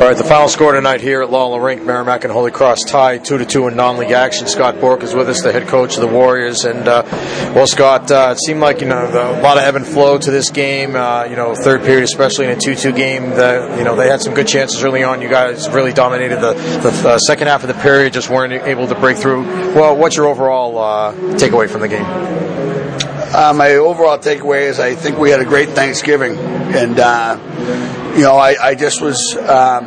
All right, the final score tonight here at Lawler Rink, Merrimack and Holy Cross tie two to two in non-league action. Scott Borek is with us, the head coach of the Warriors, and uh, well, Scott, uh, it seemed like you know the, a lot of ebb and flow to this game. Uh, you know, third period, especially in a two-two game, the, you know they had some good chances early on. You guys really dominated the, the uh, second half of the period, just weren't able to break through. Well, what's your overall uh, takeaway from the game? Uh, my overall takeaway is I think we had a great Thanksgiving, and you know I, I just was. Um,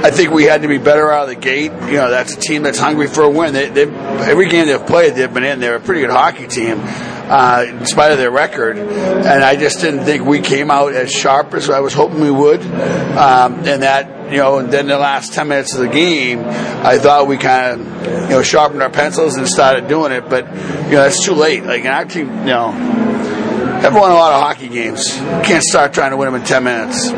I think we had to be better out of the gate. You know, that's a team that's hungry for a win. They, every game they've played, they've been in. They're a pretty good hockey team, uh, in spite of their record. And I just didn't think we came out as sharp as I was hoping we would. Um, and that, you know, and then the last 10 minutes of the game, I thought we kind of, you know, sharpened our pencils and started doing it. But, you know, it's too late. Like, our team, you know, have won a lot of hockey games. Can't start trying to win them in 10 minutes.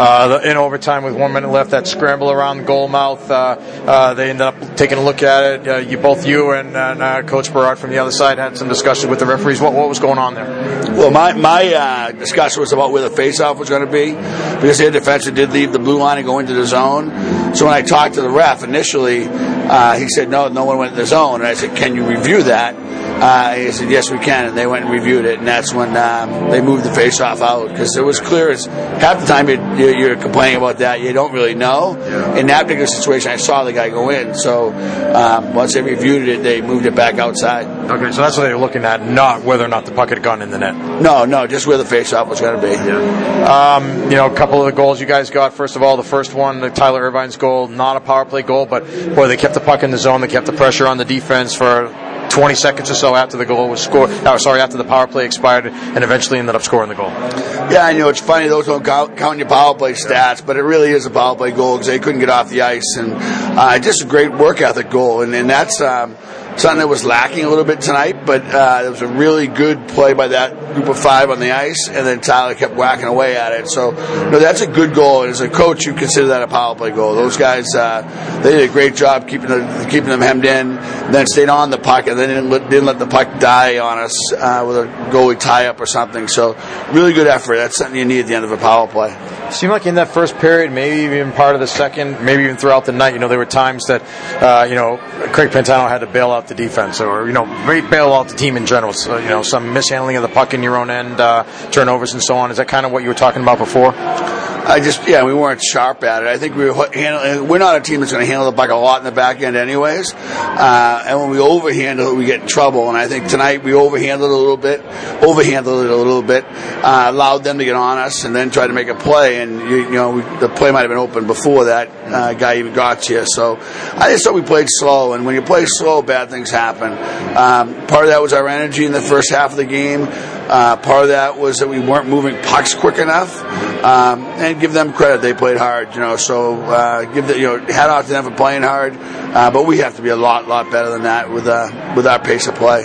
Uh, in overtime with one minute left, that scramble around the goal mouth, uh, uh, they ended up taking a look at it. Uh, you, both you and, and uh, Coach Berard from the other side had some discussion with the referees. What, what was going on there? Well, my, my uh, discussion was about where the faceoff was going to be because their defenseman did leave the blue line and go into the zone. So when I talked to the ref initially, he said, no, no one went in the zone. And I said, can you review that? Uh, he said, "Yes, we can," and they went and reviewed it, and that's when um, they moved the face-off out because it was clear as half the time you're, you're, complaining about that, you don't really know. Yeah. In that particular situation, I saw the guy go in, so um, once they reviewed it, they moved it back outside. Okay, so that's what they were looking at, not whether or not the puck had gone in the net. No, no, just where the face-off was going to be. Yeah. Um, you know, a couple of the goals you guys got. First of all, the first one, the Tyler Irvine's goal, not a power play goal, but boy, they kept the puck in the zone. They kept the pressure on the defense for 20 seconds or so after the goal was scored. Oh, sorry, after the power play expired, and eventually ended up scoring the goal. Yeah, I know it's funny those don't count, count your power play stats, but it really is a power play goal because they couldn't get off the ice, and uh, just a great work ethic goal, and, and that's. Um, something that was lacking a little bit tonight, but uh, it was a really good play by that group of five on the ice, and then Tyler kept whacking away at it. So, know, that's a good goal. And as a coach, you consider that a power play goal. Those guys, uh, they did a great job keeping keeping them hemmed in, then stayed on the puck, and then didn't let, didn't let the puck die on us uh, with a goalie tie up or something. So, really good effort. That's something you need at the end of a power play. Seemed like in that first period, maybe even part of the second, maybe even throughout the night, you know, there were times that, uh, you know, Craig Pantano had to bail out the defense or, you know, bail out the team in general. So, you know, some mishandling of the puck in your own end, uh, turnovers and so on. Is that kind of what you were talking about before? I just, yeah, we weren't sharp at it. I think we were handling, we're not a team that's going to handle the puck a lot in the back end anyways. Uh, and when we overhandle it, we get in trouble. And I think tonight we overhandled it a little bit, overhandled it a little bit, uh, allowed them to get on us and then try to make a play. And, you, you know, we, the play might have been open before that uh, guy even got to you. So I just thought we played slow. And when you play slow, bad things happen. Um, part of that was our energy in the first half of the game. Uh, part of that was that we weren't moving pucks quick enough. Um, and give them credit; they played hard, you know. So uh, give the, you know hat off to them for playing hard. Uh, but we have to be a lot, lot better than that with uh, with our pace of play.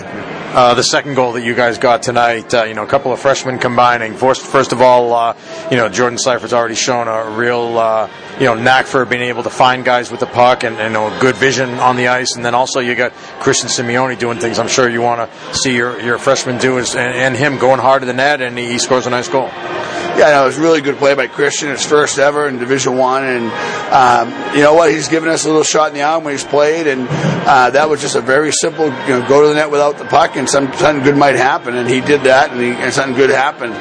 Uh, the second goal that you guys got tonight, uh, you know, a couple of freshmen combining. First, first of all, uh, you know, Jordan Seifert's already shown a real, uh, you know, knack for being able to find guys with the puck and, and know, good vision on the ice. And then also you got Christian Simeone doing things I'm sure you want to see your, your freshman do, is, and, and him going hard to the net, and he, he scores a nice goal. Yeah, no, it was a really good play by Christian. His first ever in Division One, and um, you know what? He's given us a little shot in the arm when he's played, and uh, that was just a very simple, you know, go to the net without the puck, and some, something good might happen. And he did that, and, he, and something good happened.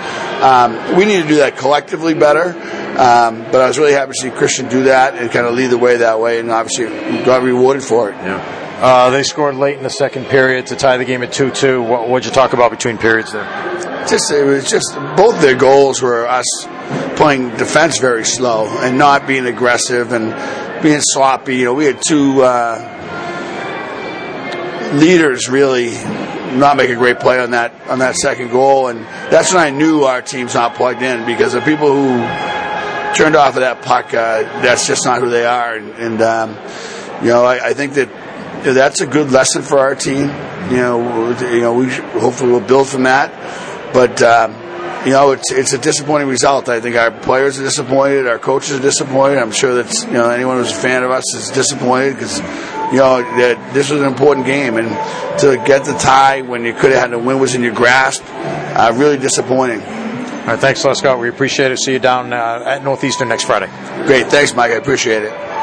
Um, we need to do that collectively better. Um, but I was really happy to see Christian do that and kind of lead the way that way, and obviously got rewarded for it. Yeah. Uh, they scored late in the second period to tie the game at 2 2. What would you talk about between periods there? Just it was just both their goals were us playing defense very slow and not being aggressive and being sloppy. You know, we had two uh, leaders really not make a great play on that on that second goal, and that's when I knew our team's not plugged in because the people who turned off of that puck, uh, that's just not who they are, and, and um, you know, I, I think that you know, that's a good lesson for our team. You know, you know, we hopefully we'll build from that. But um, you know, it's it's a disappointing result. I think our players are disappointed, our coaches are disappointed. I'm sure that you know anyone who's a fan of us is disappointed because you know that this was an important game, and to get the tie when you could have had the win was in your grasp, uh, really disappointing. All right, thanks, Les Scott. We appreciate it. See you down uh, at Northeastern next Friday. Great. Thanks, Mike. I appreciate it.